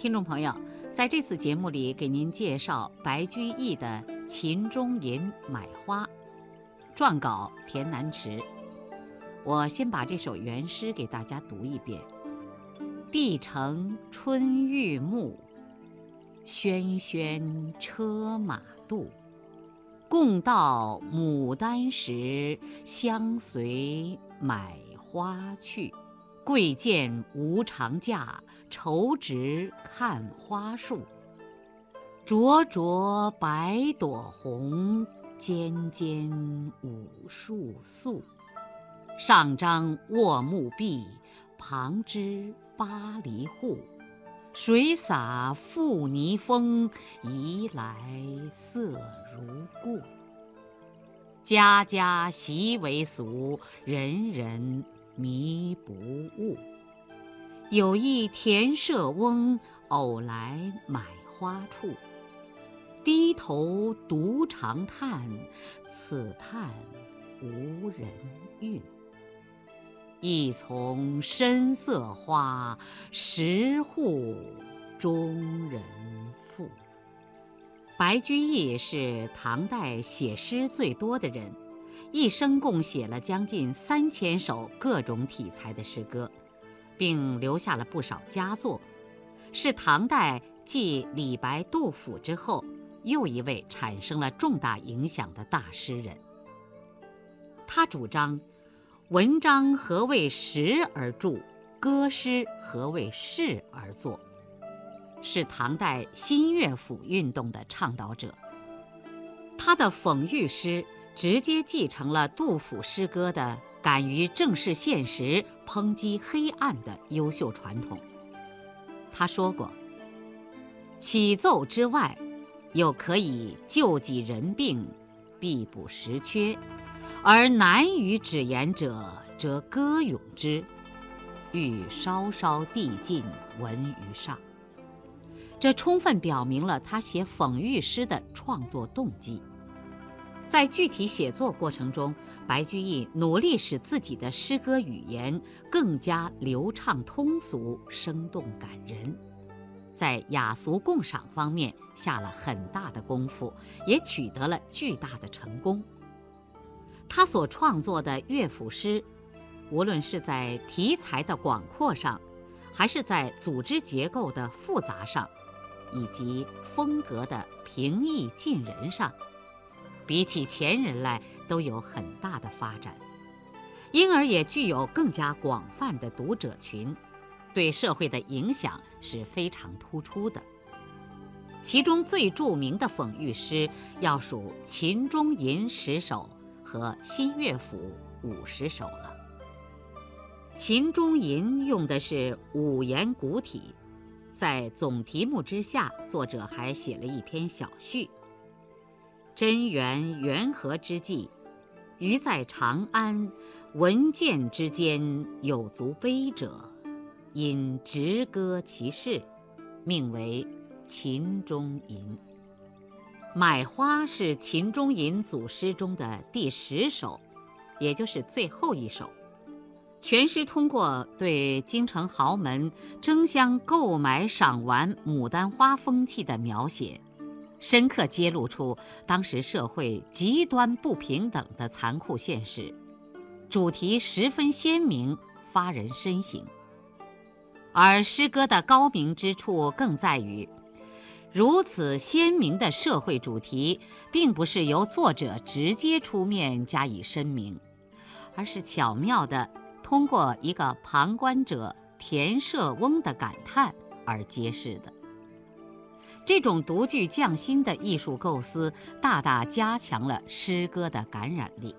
听众朋友，在这次节目里，给您介绍白居易的《秦中吟·买花》，撰稿田南池。我先把这首原诗给大家读一遍：帝城春欲暮，喧喧车马度。共到牡丹时，相随买花去。贵贱无常价，愁直看花树。灼灼百朵红，尖尖五树素。上张卧木壁，旁支八梨户。水洒复泥风，移来色如故。家家习为俗，人人。迷不悟。有一田舍翁，偶来买花处。低头独长叹，此叹无人愠。一丛深色花，十户中人妇。白居易是唐代写诗最多的人。一生共写了将近三千首各种题材的诗歌，并留下了不少佳作，是唐代继李白、杜甫之后又一位产生了重大影响的大诗人。他主张“文章何为时而著，歌诗何为事而作”，是唐代新乐府运动的倡导者。他的讽喻诗。直接继承了杜甫诗歌的敢于正视现实、抨击黑暗的优秀传统。他说过：“起奏之外，又可以救济人病，必补实缺；而难于止言者，则歌咏之，欲稍稍递进文于上。”这充分表明了他写讽喻诗的创作动机。在具体写作过程中，白居易努力使自己的诗歌语言更加流畅通俗、生动感人，在雅俗共赏方面下了很大的功夫，也取得了巨大的成功。他所创作的乐府诗，无论是在题材的广阔上，还是在组织结构的复杂上，以及风格的平易近人上。比起前人来都有很大的发展，因而也具有更加广泛的读者群，对社会的影响是非常突出的。其中最著名的讽喻诗要数《秦中吟》十首和《新乐府》五十首了。《秦中吟》用的是五言古体，在总题目之下，作者还写了一篇小序。贞元元和之际，余在长安，闻见之间有足悲者，因直歌其事，命为《秦中吟》。买花是《秦中吟》组诗中的第十首，也就是最后一首。全诗通过对京城豪门争相购买赏玩牡丹花风气的描写。深刻揭露出当时社会极端不平等的残酷现实，主题十分鲜明，发人深省。而诗歌的高明之处更在于，如此鲜明的社会主题，并不是由作者直接出面加以声明，而是巧妙地通过一个旁观者田舍翁的感叹而揭示的。这种独具匠心的艺术构思，大大加强了诗歌的感染力。《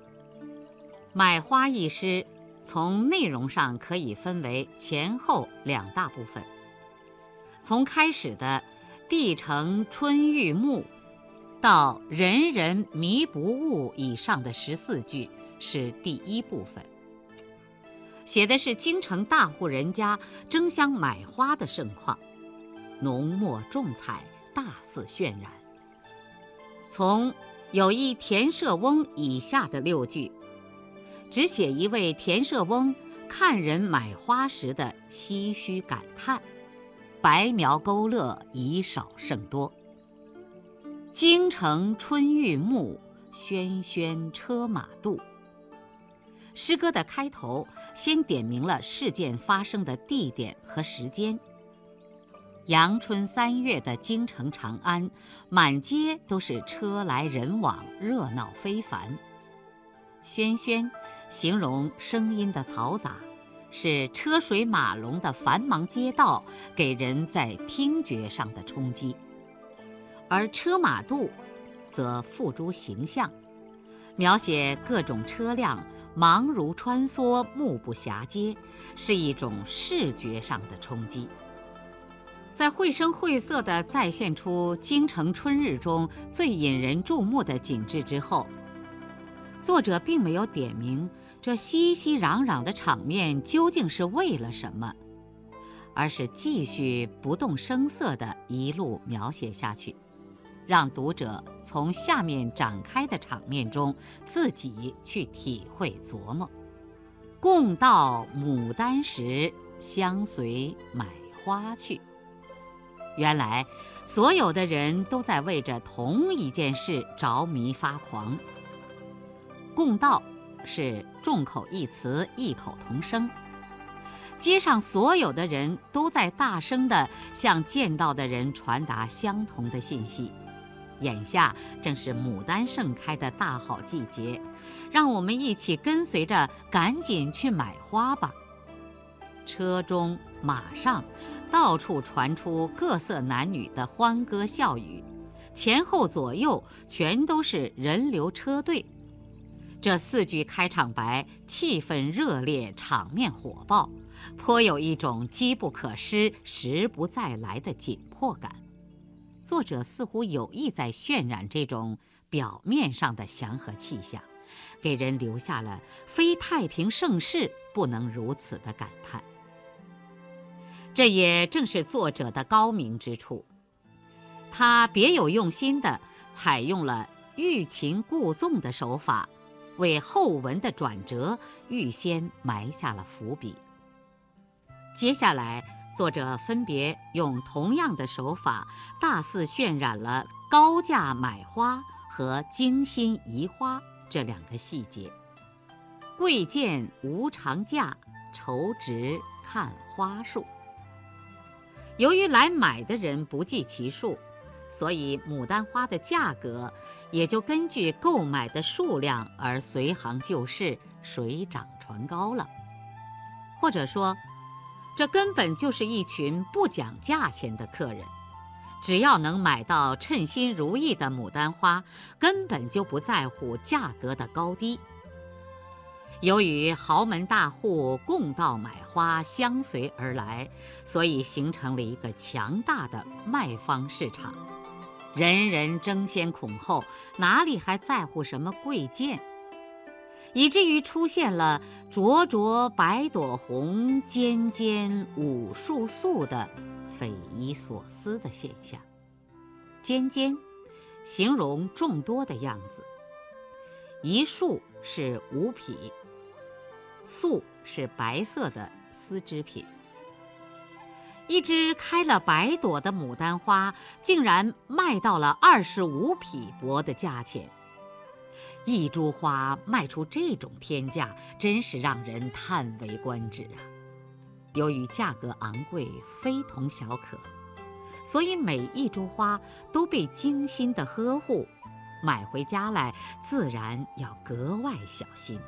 买花》一诗，从内容上可以分为前后两大部分。从开始的“帝城春欲暮”到“人人迷不悟”以上的十四句，是第一部分，写的是京城大户人家争相买花的盛况，浓墨重彩。大肆渲染。从有一田舍翁以下的六句，只写一位田舍翁看人买花时的唏嘘感叹，白描勾勒，以少胜多。京城春玉暮，喧喧车马度。诗歌的开头先点明了事件发生的地点和时间。阳春三月的京城长安，满街都是车来人往，热闹非凡。喧喧，形容声音的嘈杂，是车水马龙的繁忙街道给人在听觉上的冲击；而车马度，则付诸形象，描写各种车辆。忙如穿梭，目不暇接，是一种视觉上的冲击。在绘声绘色地再现出京城春日中最引人注目的景致之后，作者并没有点明这熙熙攘攘的场面究竟是为了什么，而是继续不动声色地一路描写下去。让读者从下面展开的场面中自己去体会琢磨。共到牡丹时，相随买花去。原来，所有的人都在为着同一件事着迷发狂。共道是众口一词，异口同声。街上所有的人都在大声地向见到的人传达相同的信息。眼下正是牡丹盛开的大好季节，让我们一起跟随着，赶紧去买花吧。车中、马上，到处传出各色男女的欢歌笑语，前后左右全都是人流车队。这四句开场白，气氛热烈，场面火爆，颇有一种机不可失、时不再来的紧迫感。作者似乎有意在渲染这种表面上的祥和气象，给人留下了“非太平盛世不能如此”的感叹。这也正是作者的高明之处，他别有用心地采用了欲擒故纵的手法，为后文的转折预先埋下了伏笔。接下来。作者分别用同样的手法，大肆渲染了高价买花和精心移花这两个细节。贵贱无常价，愁值看花数。由于来买的人不计其数，所以牡丹花的价格也就根据购买的数量而随行就市，水涨船高了。或者说。这根本就是一群不讲价钱的客人，只要能买到称心如意的牡丹花，根本就不在乎价格的高低。由于豪门大户共到买花，相随而来，所以形成了一个强大的卖方市场，人人争先恐后，哪里还在乎什么贵贱？以至于出现了“灼灼百朵红，尖尖五树素”的匪夷所思的现象。尖尖，形容众多的样子；一束是五匹，素是白色的丝织品。一只开了百朵的牡丹花，竟然卖到了二十五匹帛的价钱。一株花卖出这种天价，真是让人叹为观止啊！由于价格昂贵，非同小可，所以每一株花都被精心的呵护，买回家来自然要格外小心。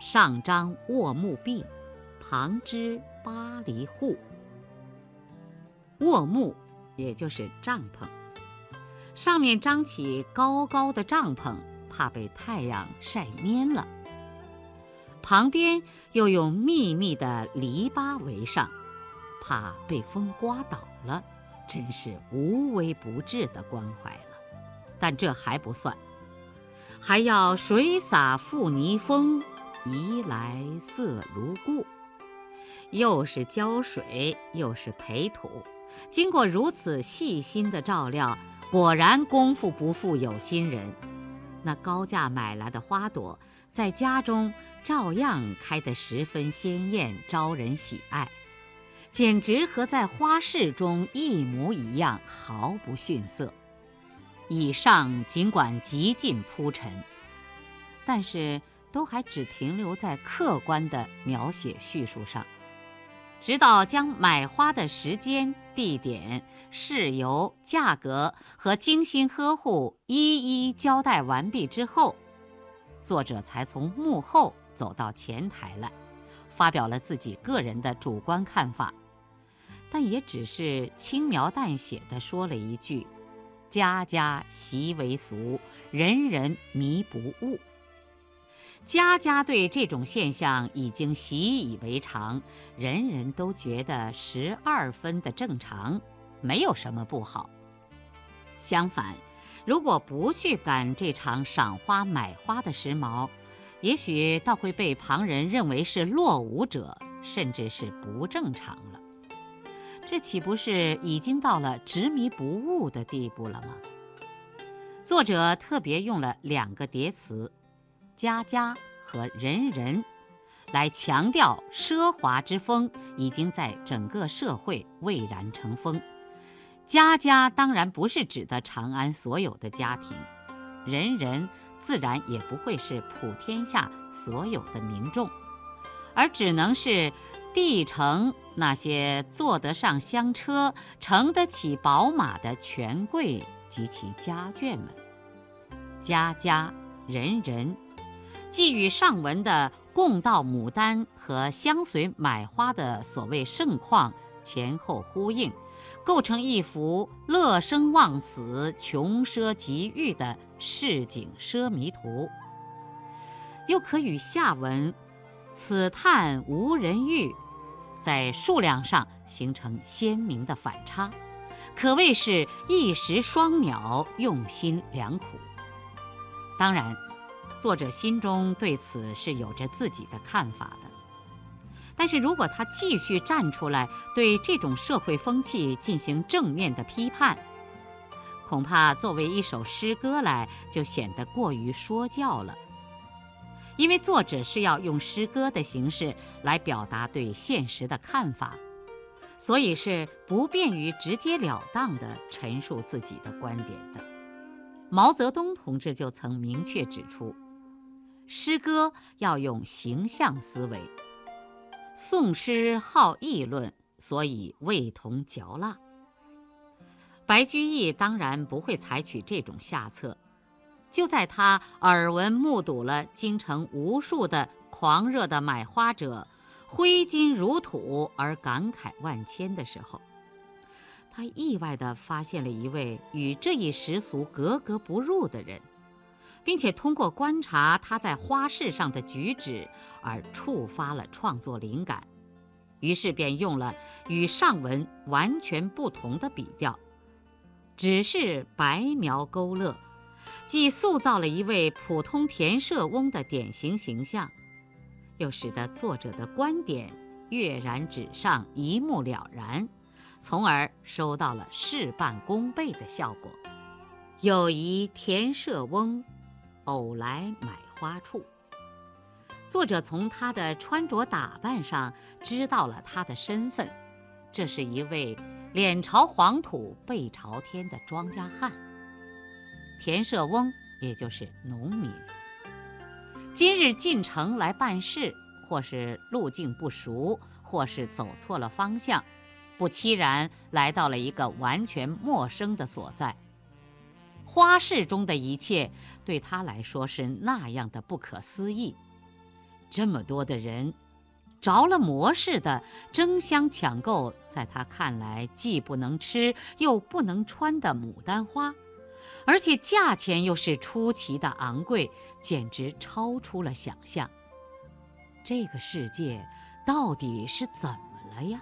上张卧木壁，旁支巴黎户。卧木，也就是帐篷，上面张起高高的帐篷。怕被太阳晒蔫了，旁边又用密密的篱笆围上，怕被风刮倒了，真是无微不至的关怀了。但这还不算，还要水洒覆泥蜂，移来色如故，又是浇水，又是培土，经过如此细心的照料，果然功夫不负有心人。那高价买来的花朵，在家中照样开得十分鲜艳，招人喜爱。简直和在花市中一模一样，毫不逊色。以上尽管极尽铺陈，但是都还只停留在客观的描写叙述上。直到将买花的时间、地点、事由、价格和精心呵护一一交代完毕之后，作者才从幕后走到前台来，发表了自己个人的主观看法，但也只是轻描淡写地说了一句：“家家习为俗，人人迷不悟。”家家对这种现象已经习以为常，人人都觉得十二分的正常，没有什么不好。相反，如果不去赶这场赏花买花的时髦，也许倒会被旁人认为是落伍者，甚至是不正常了。这岂不是已经到了执迷不悟的地步了吗？作者特别用了两个叠词。家家和人人，来强调奢华之风已经在整个社会蔚然成风。家家当然不是指的长安所有的家庭，人人自然也不会是普天下所有的民众，而只能是帝城那些坐得上香车、乘得起宝马的权贵及其家眷们。家家人人。既与上文的共道牡丹和相随买花的所谓盛况前后呼应，构成一幅乐生忘死、穷奢极欲的市井奢靡图；又可与下文“此叹无人遇”在数量上形成鲜明的反差，可谓是一石双鸟，用心良苦。当然。作者心中对此是有着自己的看法的，但是如果他继续站出来对这种社会风气进行正面的批判，恐怕作为一首诗歌来就显得过于说教了。因为作者是要用诗歌的形式来表达对现实的看法，所以是不便于直截了当地陈述自己的观点的。毛泽东同志就曾明确指出。诗歌要用形象思维，宋诗好议论，所以味同嚼蜡。白居易当然不会采取这种下策。就在他耳闻目睹了京城无数的狂热的买花者挥金如土而感慨万千的时候，他意外地发现了一位与这一时俗格格不入的人。并且通过观察他在花市上的举止而触发了创作灵感，于是便用了与上文完全不同的笔调，只是白描勾勒，既塑造了一位普通田舍翁的典型形象，又使得作者的观点跃然纸上，一目了然，从而收到了事半功倍的效果。有一田舍翁。偶来买花处，作者从他的穿着打扮上知道了他的身份，这是一位脸朝黄土背朝天的庄稼汉，田舍翁，也就是农民。今日进城来办事，或是路径不熟，或是走错了方向，不期然来到了一个完全陌生的所在。花市中的一切对他来说是那样的不可思议，这么多的人，着了魔似的争相抢购，在他看来既不能吃又不能穿的牡丹花，而且价钱又是出奇的昂贵，简直超出了想象。这个世界到底是怎么了呀？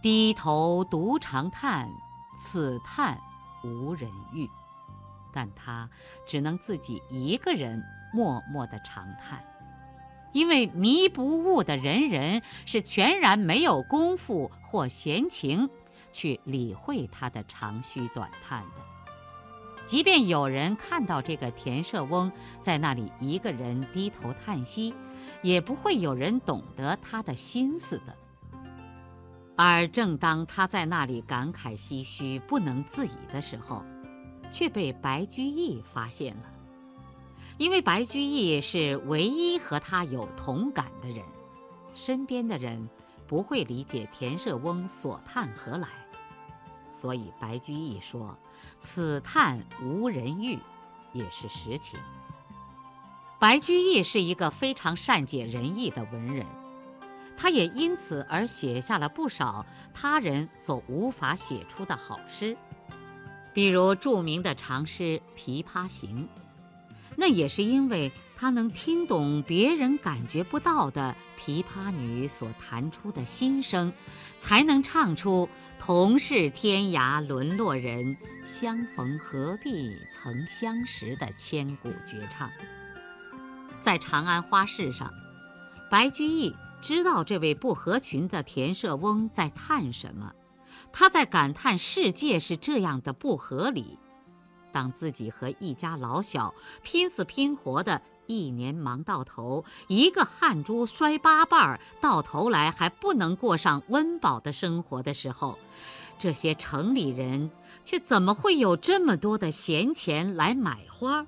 低头独长叹，此叹无人遇。但他只能自己一个人默默地长叹，因为迷不悟的人人是全然没有功夫或闲情去理会他的长吁短叹的。即便有人看到这个田舍翁在那里一个人低头叹息，也不会有人懂得他的心思的。而正当他在那里感慨唏嘘、不能自已的时候，却被白居易发现了。因为白居易是唯一和他有同感的人，身边的人不会理解田舍翁所叹何来，所以白居易说：“此叹无人喻”，也是实情。白居易是一个非常善解人意的文人。他也因此而写下了不少他人所无法写出的好诗，比如著名的长诗《琵琶行》，那也是因为他能听懂别人感觉不到的琵琶女所弹出的心声，才能唱出“同是天涯沦落人，相逢何必曾相识”的千古绝唱。在长安花市上，白居易。知道这位不合群的田舍翁在叹什么，他在感叹世界是这样的不合理。当自己和一家老小拼死拼活的一年忙到头，一个汗珠摔八瓣儿，到头来还不能过上温饱的生活的时候，这些城里人却怎么会有这么多的闲钱来买花？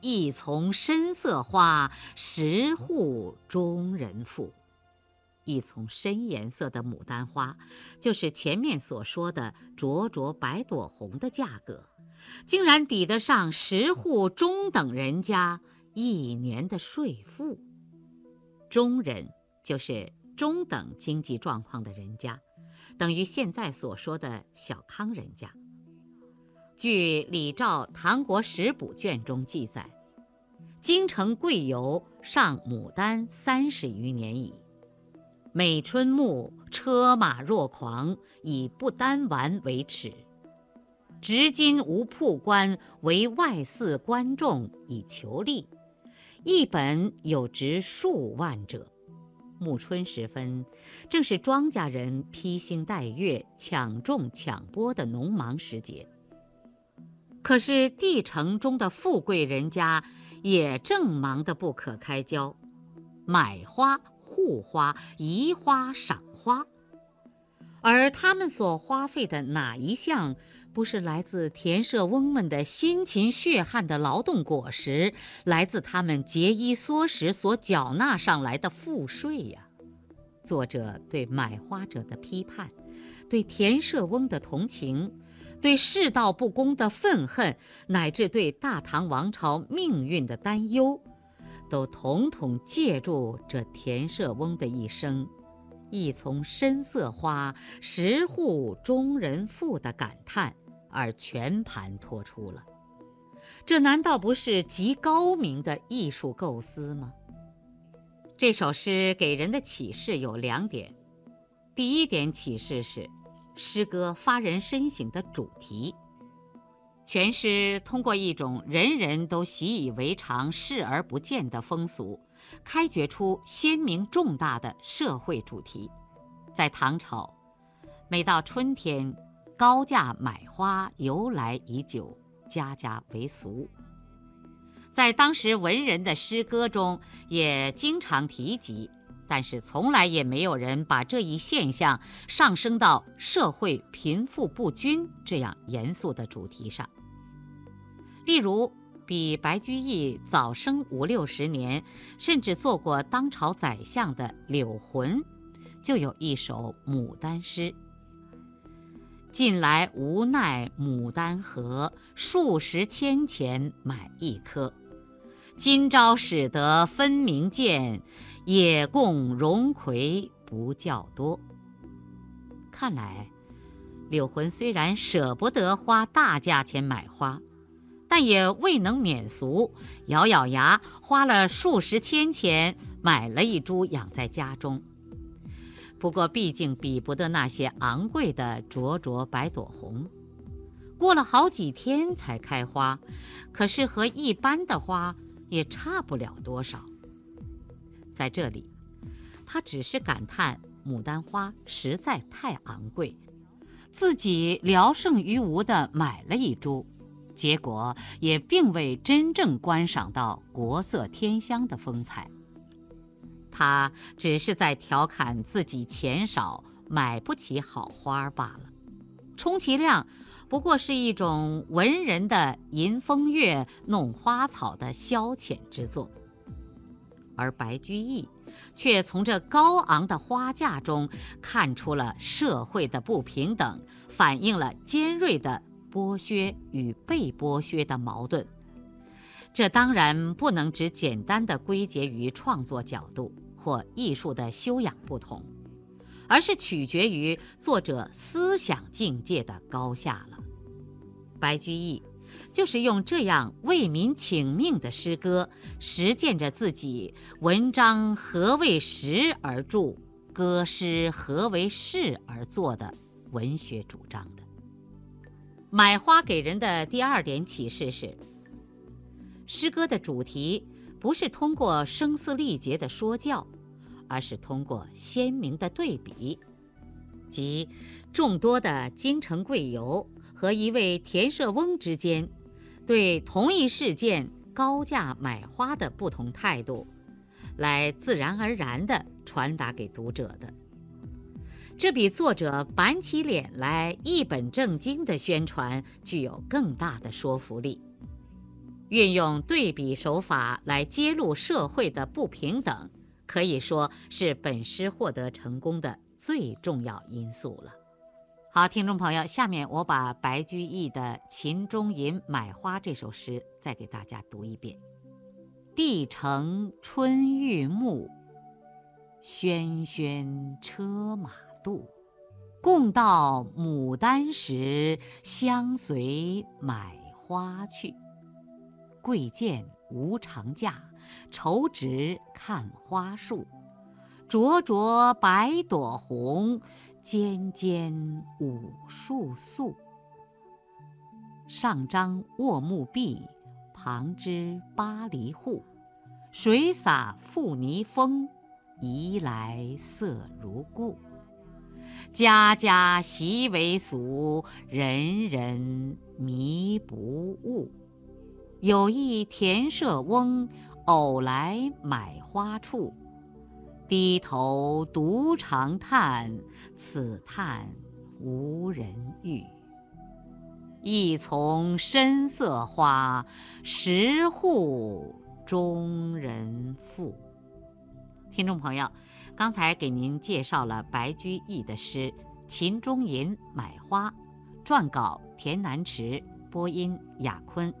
一丛深色花，十户中人富。一丛深颜色的牡丹花，就是前面所说的灼灼百朵红的价格，竟然抵得上十户中等人家一年的税赋。中人就是中等经济状况的人家，等于现在所说的小康人家。据李照《唐国史补卷》中记载，京城贵游上牡丹三十余年矣。每春暮，车马若狂，以不丹丸为耻。执金无铺官，为外寺观众以求利。一本有值数万者。暮春时分，正是庄稼人披星戴月、抢种抢播的农忙时节。可是地城中的富贵人家，也正忙得不可开交，买花。护花、移花、赏花，而他们所花费的哪一项，不是来自田舍翁们的辛勤血汗的劳动果实，来自他们节衣缩食所缴纳上来的赋税呀？作者对买花者的批判，对田舍翁的同情，对世道不公的愤恨，乃至对大唐王朝命运的担忧。都统统借助这田舍翁的一生，“一丛深色花，十户中人妇”的感叹而全盘托出了。这难道不是极高明的艺术构思吗？这首诗给人的启示有两点：第一点启示是，诗歌发人深省的主题。全诗通过一种人人都习以为常、视而不见的风俗，开掘出鲜明重大的社会主题。在唐朝，每到春天，高价买花由来已久，家家为俗。在当时文人的诗歌中也经常提及，但是从来也没有人把这一现象上升到社会贫富不均这样严肃的主题上。例如，比白居易早生五六十年，甚至做过当朝宰相的柳浑，就有一首牡丹诗：“近来无奈牡丹何，数十千钱买一颗。今朝使得分明见，也共荣魁不较多。”看来，柳浑虽然舍不得花大价钱买花。但也未能免俗，咬咬牙花了数十千钱买了一株养在家中。不过，毕竟比不得那些昂贵的灼灼百朵红，过了好几天才开花，可是和一般的花也差不了多少。在这里，他只是感叹牡丹花实在太昂贵，自己聊胜于无地买了一株。结果也并未真正观赏到国色天香的风采，他只是在调侃自己钱少买不起好花罢了，充其量不过是一种文人的吟风月、弄花草的消遣之作。而白居易却从这高昂的花价中看出了社会的不平等，反映了尖锐的剥削与被剥削的矛盾。这当然不能只简单的归结于创作角度或艺术的修养不同，而是取决于作者思想境界的高下了。白居易。就是用这样为民请命的诗歌，实践着自己“文章何为实而著，歌诗何为事而作”的文学主张的。买花给人的第二点启示是：诗歌的主题不是通过声嘶力竭的说教，而是通过鲜明的对比，即众多的京城贵游和一位田舍翁之间。对同一事件高价买花的不同态度，来自然而然地传达给读者的，这比作者板起脸来一本正经的宣传具有更大的说服力。运用对比手法来揭露社会的不平等，可以说是本诗获得成功的最重要因素了。好，听众朋友，下面我把白居易的《秦中吟·买花》这首诗再给大家读一遍：帝城春欲暮，喧喧车马度。共到牡丹时，相随买花去。贵贱无常价，愁直看花树。灼灼百朵红。尖尖五树素，上张卧木壁，旁支巴黎户。水洒复泥风，移来色如故。家家习为俗，人人迷不悟。有一田舍翁，偶来买花处。低头独长叹，此叹无人遇。一丛深色花，十户中人富。听众朋友，刚才给您介绍了白居易的诗《秦中吟·买花》，撰稿田南池，播音雅坤。